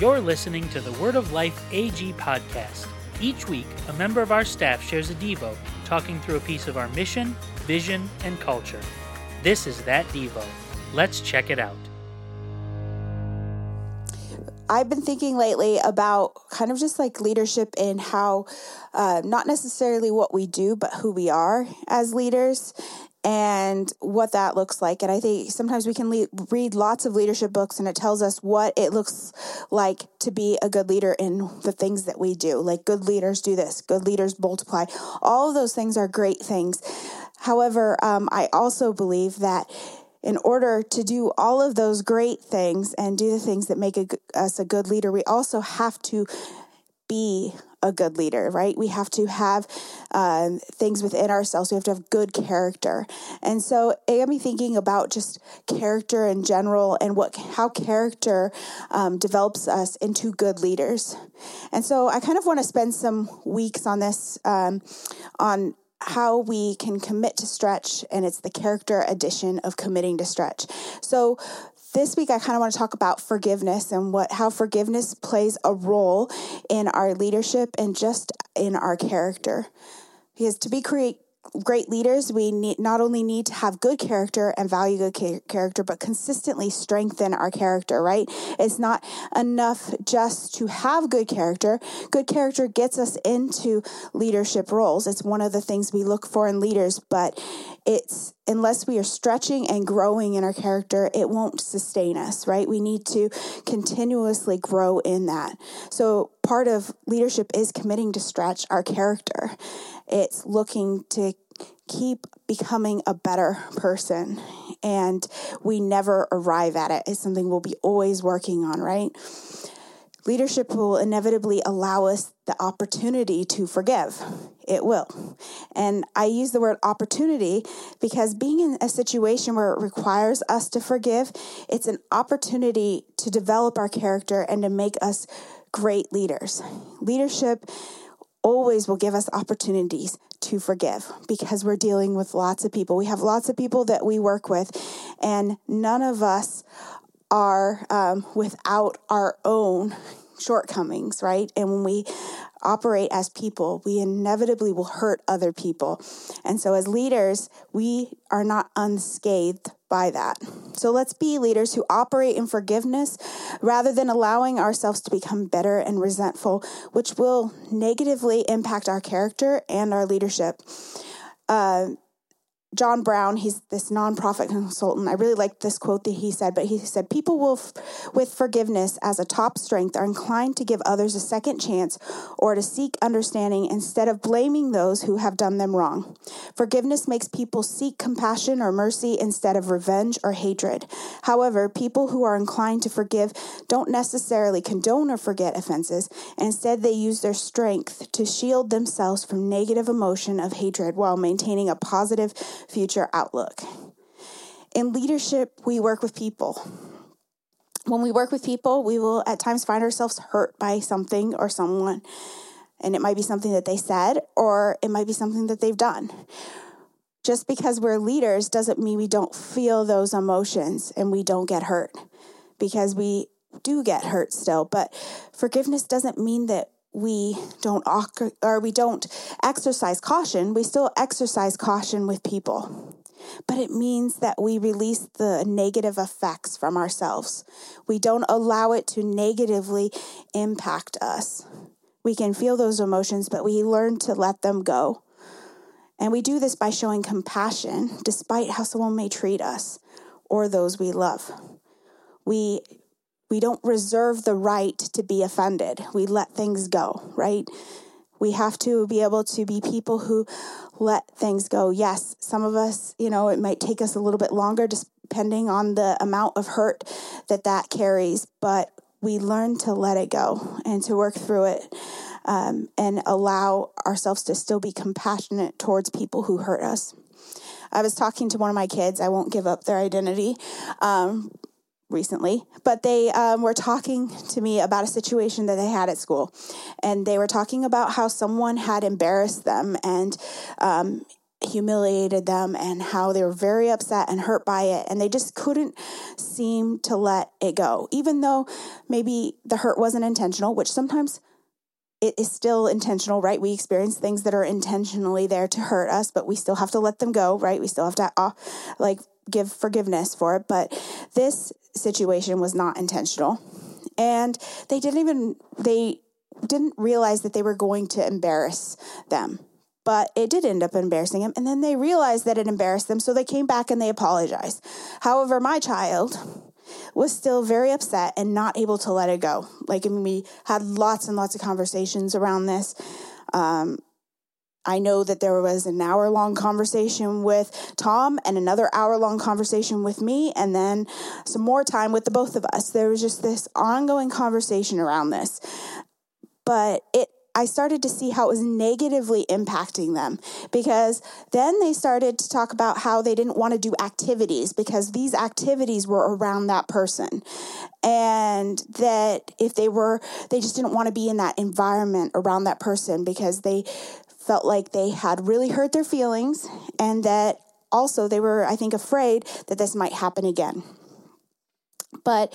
You're listening to the Word of Life AG podcast. Each week, a member of our staff shares a Devo, talking through a piece of our mission, vision, and culture. This is that Devo. Let's check it out. I've been thinking lately about kind of just like leadership and how uh, not necessarily what we do, but who we are as leaders and what that looks like. And I think sometimes we can le- read lots of leadership books and it tells us what it looks like to be a good leader in the things that we do. Like good leaders do this, good leaders multiply. All of those things are great things. However, um, I also believe that in order to do all of those great things and do the things that make a, us a good leader, we also have to be a good leader, right? We have to have um, things within ourselves. We have to have good character, and so me thinking about just character in general and what how character um, develops us into good leaders. And so I kind of want to spend some weeks on this um, on how we can commit to stretch and it's the character edition of committing to stretch so this week I kind of want to talk about forgiveness and what how forgiveness plays a role in our leadership and just in our character. Because to be create great leaders, we need not only need to have good character and value good character, but consistently strengthen our character, right? It's not enough just to have good character. Good character gets us into leadership roles. It's one of the things we look for in leaders, but it's unless we are stretching and growing in our character, it won't sustain us, right? We need to continuously grow in that. So, part of leadership is committing to stretch our character. It's looking to keep becoming a better person, and we never arrive at it. It's something we'll be always working on, right? Leadership will inevitably allow us the opportunity to forgive. It will. And I use the word opportunity because being in a situation where it requires us to forgive, it's an opportunity to develop our character and to make us great leaders. Leadership always will give us opportunities to forgive because we're dealing with lots of people. We have lots of people that we work with, and none of us are um, without our own shortcomings, right? And when we operate as people, we inevitably will hurt other people. And so, as leaders, we are not unscathed by that. So, let's be leaders who operate in forgiveness rather than allowing ourselves to become bitter and resentful, which will negatively impact our character and our leadership. Uh, John Brown, he's this nonprofit consultant. I really liked this quote that he said, but he said, People will, f- with forgiveness as a top strength, are inclined to give others a second chance or to seek understanding instead of blaming those who have done them wrong. Forgiveness makes people seek compassion or mercy instead of revenge or hatred. However, people who are inclined to forgive don't necessarily condone or forget offenses. Instead, they use their strength to shield themselves from negative emotion of hatred while maintaining a positive future outlook. In leadership, we work with people. When we work with people, we will at times find ourselves hurt by something or someone. And it might be something that they said, or it might be something that they've done. Just because we're leaders doesn't mean we don't feel those emotions and we don't get hurt, because we do get hurt still. But forgiveness doesn't mean that we don't or we don't exercise caution we still exercise caution with people. But it means that we release the negative effects from ourselves. We don't allow it to negatively impact us. We can feel those emotions but we learn to let them go. And we do this by showing compassion despite how someone may treat us or those we love. We we don't reserve the right to be offended. We let things go, right? We have to be able to be people who let things go. Yes, some of us, you know, it might take us a little bit longer depending on the amount of hurt that that carries, but we learn to let it go and to work through it um, and allow ourselves to still be compassionate towards people who hurt us. I was talking to one of my kids. I won't give up their identity. Um, recently, but they um, were talking to me about a situation that they had at school. And they were talking about how someone had embarrassed them. And um, humiliated them and how they were very upset and hurt by it and they just couldn't seem to let it go even though maybe the hurt wasn't intentional which sometimes it is still intentional right we experience things that are intentionally there to hurt us but we still have to let them go right we still have to uh, like give forgiveness for it but this situation was not intentional and they didn't even they didn't realize that they were going to embarrass them but it did end up embarrassing them. And then they realized that it embarrassed them, so they came back and they apologized. However, my child was still very upset and not able to let it go. Like, I mean, we had lots and lots of conversations around this. Um, I know that there was an hour long conversation with Tom and another hour long conversation with me, and then some more time with the both of us. There was just this ongoing conversation around this. But it I started to see how it was negatively impacting them because then they started to talk about how they didn't want to do activities because these activities were around that person. And that if they were, they just didn't want to be in that environment around that person because they felt like they had really hurt their feelings and that also they were, I think, afraid that this might happen again. But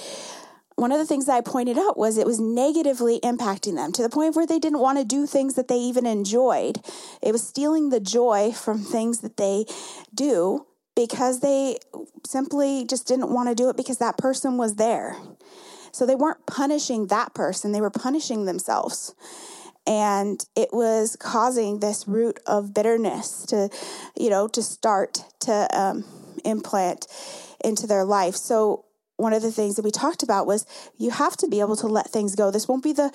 one of the things that I pointed out was it was negatively impacting them to the point where they didn't want to do things that they even enjoyed. It was stealing the joy from things that they do because they simply just didn't want to do it because that person was there. So they weren't punishing that person, they were punishing themselves. And it was causing this root of bitterness to, you know, to start to um, implant into their life. So one of the things that we talked about was you have to be able to let things go. This won't be the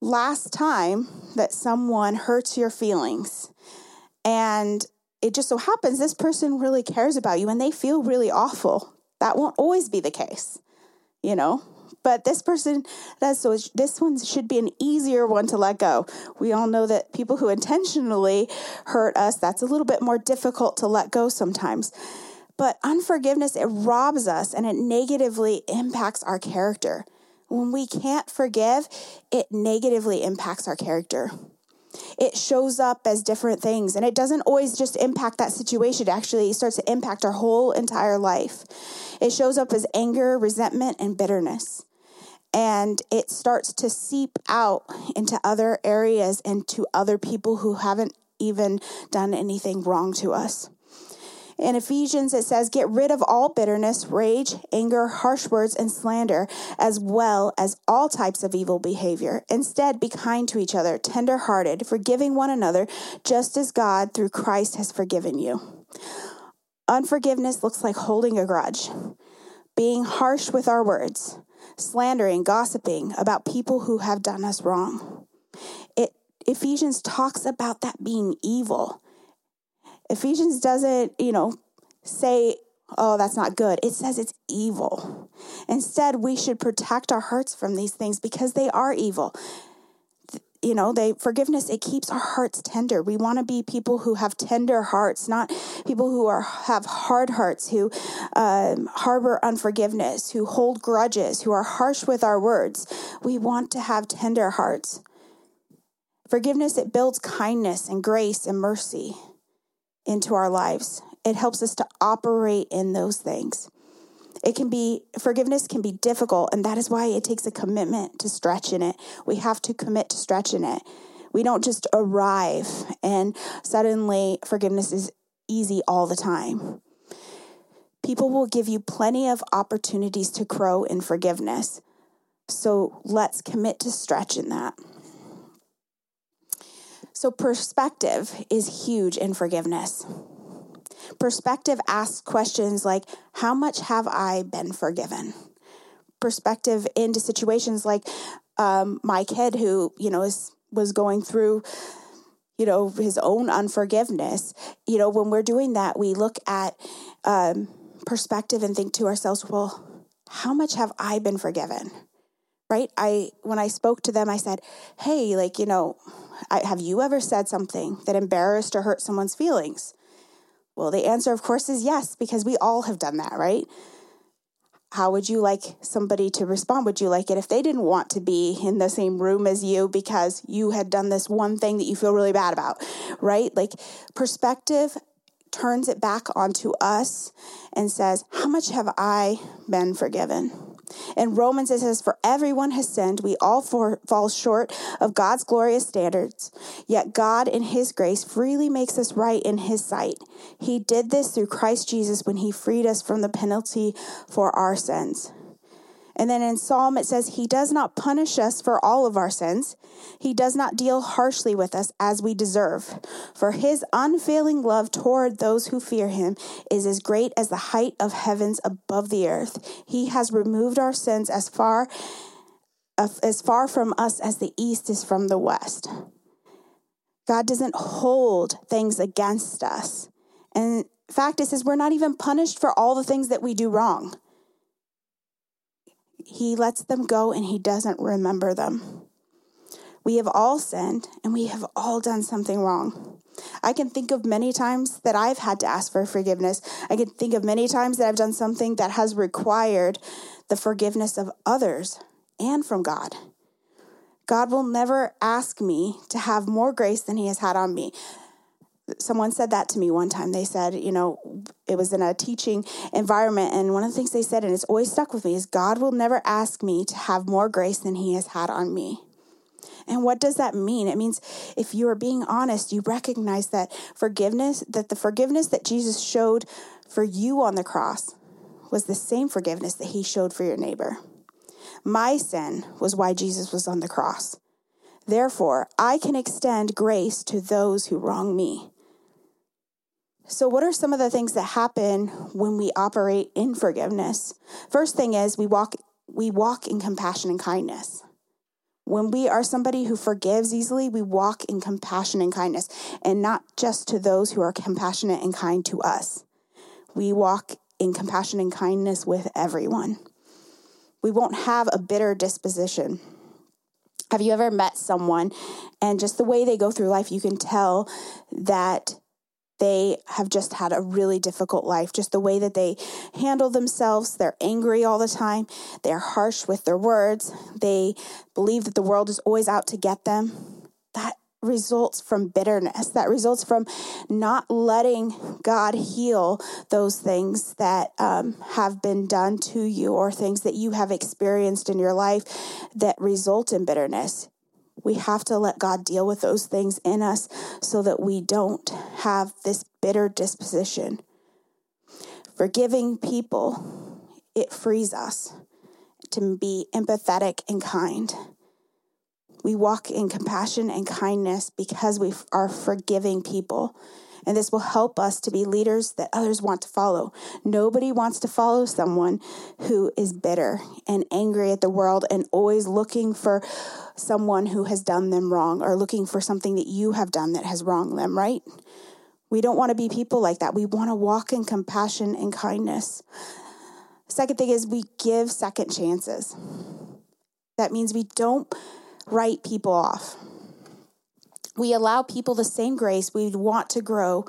last time that someone hurts your feelings. And it just so happens this person really cares about you and they feel really awful. That won't always be the case, you know? But this person does so. This one should be an easier one to let go. We all know that people who intentionally hurt us, that's a little bit more difficult to let go sometimes. But unforgiveness, it robs us and it negatively impacts our character. When we can't forgive, it negatively impacts our character. It shows up as different things and it doesn't always just impact that situation. it Actually, starts to impact our whole entire life. It shows up as anger, resentment, and bitterness. And it starts to seep out into other areas and to other people who haven't even done anything wrong to us. In Ephesians, it says, Get rid of all bitterness, rage, anger, harsh words, and slander, as well as all types of evil behavior. Instead, be kind to each other, tender hearted, forgiving one another, just as God, through Christ, has forgiven you. Unforgiveness looks like holding a grudge, being harsh with our words, slandering, gossiping about people who have done us wrong. It, Ephesians talks about that being evil. Ephesians doesn't, you know, say, oh, that's not good. It says it's evil. Instead, we should protect our hearts from these things because they are evil. You know, they forgiveness it keeps our hearts tender. We want to be people who have tender hearts, not people who are have hard hearts, who um, harbor unforgiveness, who hold grudges, who are harsh with our words. We want to have tender hearts. Forgiveness it builds kindness and grace and mercy into our lives. It helps us to operate in those things. It can be, forgiveness can be difficult, and that is why it takes a commitment to stretch in it. We have to commit to stretch in it. We don't just arrive and suddenly forgiveness is easy all the time. People will give you plenty of opportunities to grow in forgiveness. So let's commit to stretch in that. So, perspective is huge in forgiveness. Perspective asks questions like, How much have I been forgiven? Perspective into situations like um, my kid who, you know, is, was going through, you know, his own unforgiveness. You know, when we're doing that, we look at um, perspective and think to ourselves, Well, how much have I been forgiven? Right? I, when I spoke to them, I said, Hey, like, you know, I, have you ever said something that embarrassed or hurt someone's feelings? Well, the answer, of course, is yes, because we all have done that, right? How would you like somebody to respond? Would you like it if they didn't want to be in the same room as you because you had done this one thing that you feel really bad about, right? Like perspective turns it back onto us and says, How much have I been forgiven? In Romans, it says, For everyone has sinned. We all for, fall short of God's glorious standards. Yet God, in His grace, freely makes us right in His sight. He did this through Christ Jesus when He freed us from the penalty for our sins. And then in Psalm, it says, He does not punish us for all of our sins. He does not deal harshly with us as we deserve. For His unfailing love toward those who fear Him is as great as the height of heavens above the earth. He has removed our sins as far as far from us as the east is from the west. God doesn't hold things against us. And in fact, it says we're not even punished for all the things that we do wrong he lets them go and he doesn't remember them. We have all sinned and we have all done something wrong. I can think of many times that I've had to ask for forgiveness. I can think of many times that I've done something that has required the forgiveness of others and from God. God will never ask me to have more grace than He has had on me someone said that to me one time. They said, you know, it was in a teaching environment. And one of the things they said, and it's always stuck with me, is God will never ask me to have more grace than He has had on me. And what does that mean? It means if you are being honest, you recognize that forgiveness, that the forgiveness that Jesus showed for you on the cross was the same forgiveness that He showed for your neighbor. My sin was why Jesus was on the cross. Therefore, I can extend grace to those who wrong me. So, what are some of the things that happen when we operate in forgiveness? First thing is we walk we walk in compassion and kindness. When we are somebody who forgives easily, we walk in compassion and kindness, and not just to those who are compassionate and kind to us. We walk in compassion and kindness with everyone. We won't have a bitter disposition. Have you ever met someone and just the way they go through life, you can tell that they have just had a really difficult life. Just the way that they handle themselves. They're angry all the time. They're harsh with their words. They believe that the world is always out to get them. That results from bitterness. That results from not letting God heal those things that um, have been done to you or things that you have experienced in your life that result in bitterness. We have to let God deal with those things in us so that we don't have this bitter disposition. Forgiving people, it frees us to be empathetic and kind. We walk in compassion and kindness because we are forgiving people. And this will help us to be leaders that others want to follow. Nobody wants to follow someone who is bitter and angry at the world and always looking for someone who has done them wrong or looking for something that you have done that has wronged them, right? We don't want to be people like that. We want to walk in compassion and kindness. Second thing is we give second chances. That means we don't write people off. We allow people the same grace we want to grow,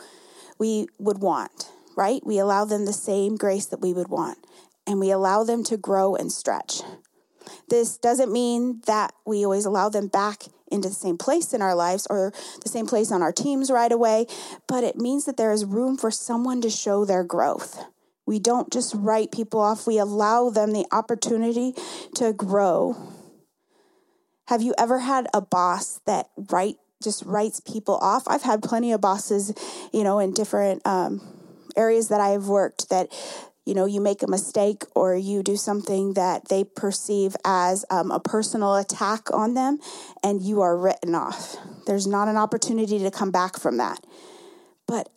we would want, right? We allow them the same grace that we would want, and we allow them to grow and stretch. This doesn't mean that we always allow them back into the same place in our lives or the same place on our teams right away, but it means that there is room for someone to show their growth. We don't just write people off, we allow them the opportunity to grow. Have you ever had a boss that write just writes people off? I've had plenty of bosses, you know, in different um, areas that I've worked that you know you make a mistake or you do something that they perceive as um, a personal attack on them and you are written off. There's not an opportunity to come back from that. But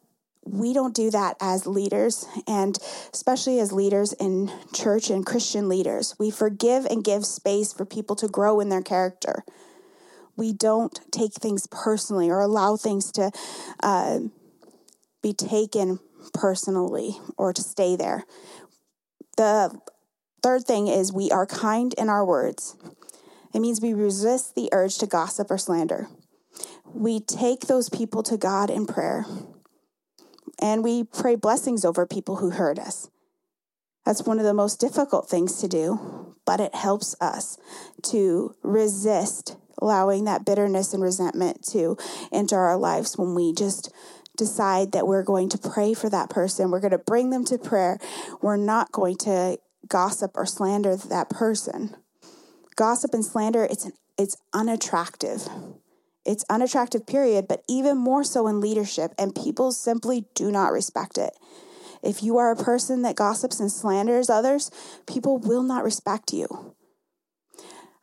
we don't do that as leaders and especially as leaders in church and christian leaders. We forgive and give space for people to grow in their character we don't take things personally or allow things to uh, be taken personally or to stay there. The third thing is we are kind in our words. It means we resist the urge to gossip or slander. We take those people to God in prayer and we pray blessings over people who hurt us. That's one of the most difficult things to do, but it helps us to resist allowing that bitterness and resentment to enter our lives when we just decide that we're going to pray for that person. We're going to bring them to prayer. We're not going to gossip or slander that person. Gossip and slander, it's an, it's unattractive. It's unattractive period, but even more so in leadership and people simply do not respect it. If you are a person that gossips and slanders others, people will not respect you.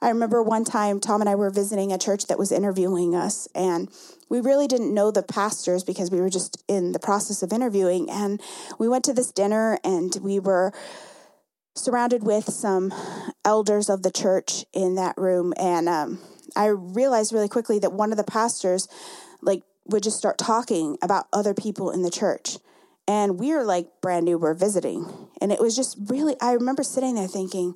I remember one time Tom and I were visiting a church that was interviewing us, and we really didn't know the pastors because we were just in the process of interviewing. And we went to this dinner, and we were surrounded with some elders of the church in that room. And um, I realized really quickly that one of the pastors, like, would just start talking about other people in the church. And we were like brand new, we're visiting. And it was just really, I remember sitting there thinking,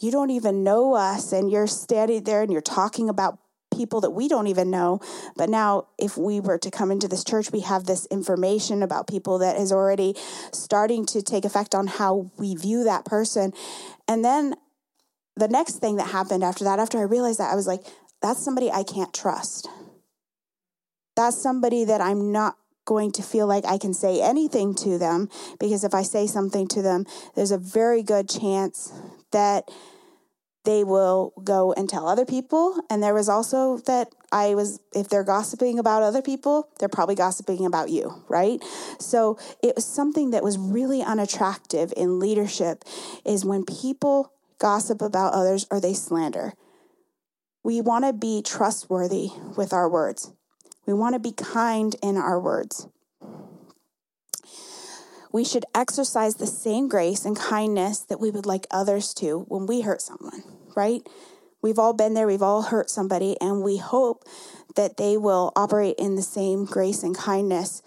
you don't even know us and you're standing there and you're talking about people that we don't even know. But now, if we were to come into this church, we have this information about people that is already starting to take effect on how we view that person. And then the next thing that happened after that, after I realized that, I was like, that's somebody I can't trust. That's somebody that I'm not going to feel like I can say anything to them because if I say something to them, there's a very good chance that they will go and tell other people. And there was also that I was, if they're gossiping about other people, they're probably gossiping about you, right? So it was something that was really unattractive in leadership is when people gossip about others or they slander. We want to be trustworthy with our words. We want to be kind in our words we should exercise the same grace and kindness that we would like others to when we hurt someone, right? We've all been there, we've all hurt somebody, and we hope that they will operate in the same grace and kindness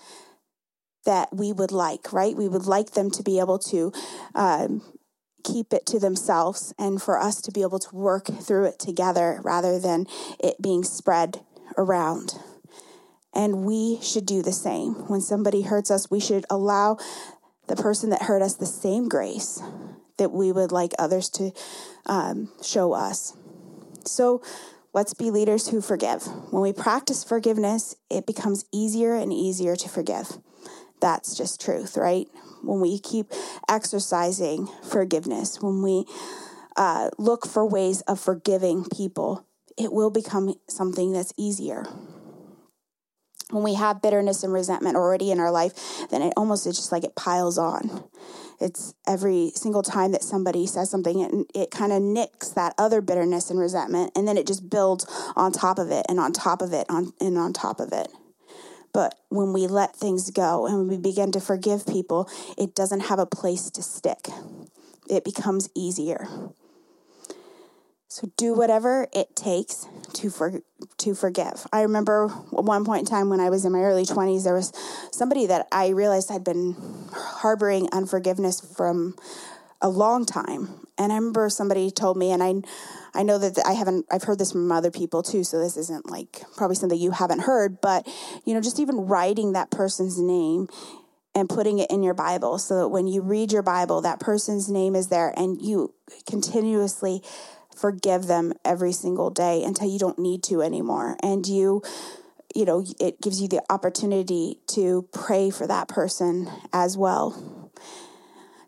that we would like, right? We would like them to be able to um, keep it to themselves and for us to be able to work through it together rather than it being spread around. And we should do the same. When somebody hurts us, we should allow the person that hurt us the same grace that we would like others to um, show us. So let's be leaders who forgive. When we practice forgiveness, it becomes easier and easier to forgive. That's just truth, right? When we keep exercising forgiveness, when we uh, look for ways of forgiving people, it will become something that's easier when we have bitterness and resentment already in our life, then it almost is just like it piles on. It's every single time that somebody says something, it, it kind of nicks that other bitterness and resentment, and then it just builds on top of it and on top of it on, and on top of it. But when we let things go and we begin to forgive people, it doesn't have a place to stick. It becomes easier. So do whatever it takes to for, to forgive. I remember one point in time when I was in my early 20s there was somebody that I realized had been harboring unforgiveness from a long time. And I remember somebody told me and I I know that I haven't I've heard this from other people too, so this isn't like probably something you haven't heard, but you know, just even writing that person's name and putting it in your Bible so that when you read your Bible, that person's name is there and you continuously forgive them every single day until you don't need to anymore. And you, you know, it gives you the opportunity to pray for that person as well.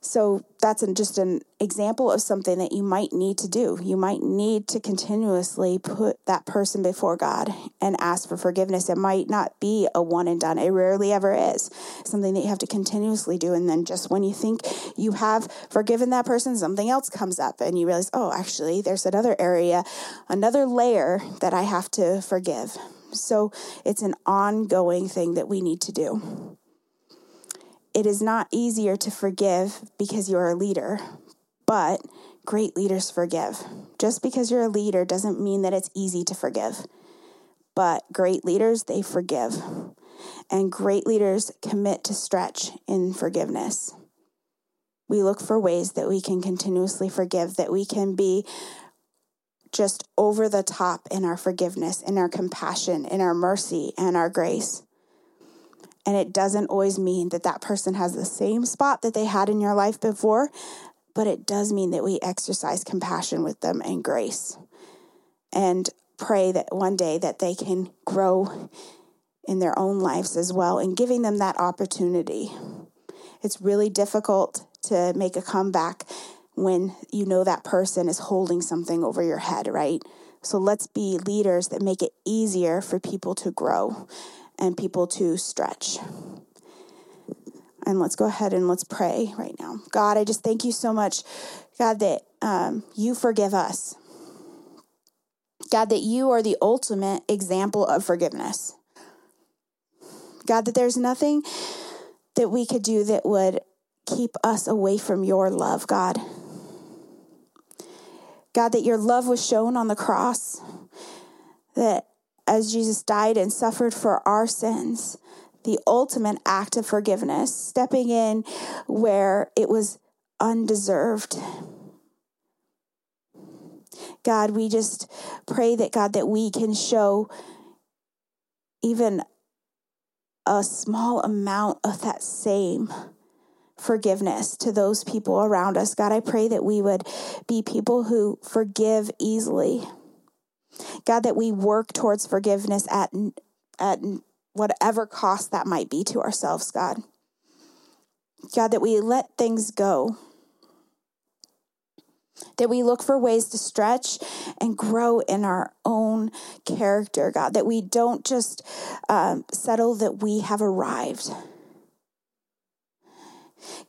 So that's an, just an example of something that you might need to do. You might need to continuously put that person before God and ask for forgiveness. It might not be a one and done, it rarely ever is. something that you have to continuously do. And then just when you think you have forgiven that person, something else comes up and you realize, oh, actually, there's another area, another layer that I have to forgive. So it's an ongoing thing that we need to do it is not easier to forgive because you're a leader, but great leaders forgive. Just because you're a leader doesn't mean that it's easy to forgive. But great leaders, they forgive. And great leaders commit to stretch in forgiveness. We look for ways that we can continuously forgive, that we can be just over the top in our forgiveness, in our compassion, in our mercy, and our grace. And it doesn't always mean that that person has the same spot that they had in your life before, but it does mean that we exercise compassion with them and grace. And pray that one day that they can grow in their own lives as well and giving them that opportunity. It's really difficult to make a comeback when you know that person is holding something over your head, right? So let's be leaders that make it easier for people to grow and people to stretch. And let's go ahead and let's pray right now. God, I just thank you so much, God, that um, you forgive us. God, that you are the ultimate example of forgiveness. God, that there's nothing that we could do that would keep us away from your love, God. God, that your love was shown on the cross, that as Jesus died and suffered for our sins, the ultimate act of forgiveness, stepping in where it was undeserved. God, we just pray that, God, that we can show even a small amount of that same forgiveness to those people around us. God, I pray that we would be people who forgive easily. God, that we work towards forgiveness at, at whatever cost that might be to ourselves, God. God, that we let things go. That we look for ways to stretch and grow in our own character, God. That we don't just um, settle that we have arrived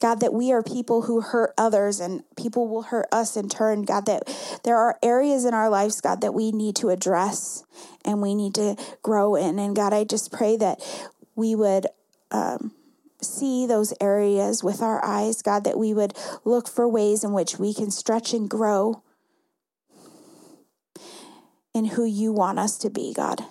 God, that we are people who hurt others and people will hurt us in turn. God, that there are areas in our lives, God, that we need to address and we need to grow in. And God, I just pray that we would. Um, see those areas with our eyes, God, that we would look for ways in which we can stretch and grow in who you want us to be, God.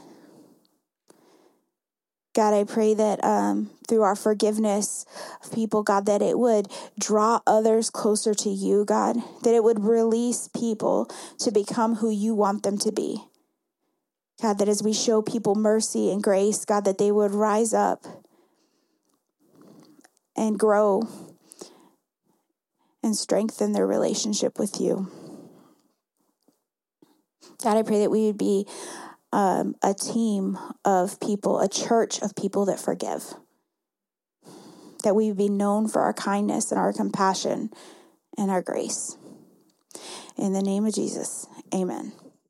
God, I pray that um, through our forgiveness of people, God, that it would draw others closer to you, God, that it would release people to become who you want them to be. God, that as we show people mercy and grace, God, that they would rise up and grow and strengthen their relationship with you. God, I pray that we would be um, a team of people, a church of people that forgive. That we be known for our kindness and our compassion and our grace. In the name of Jesus, amen.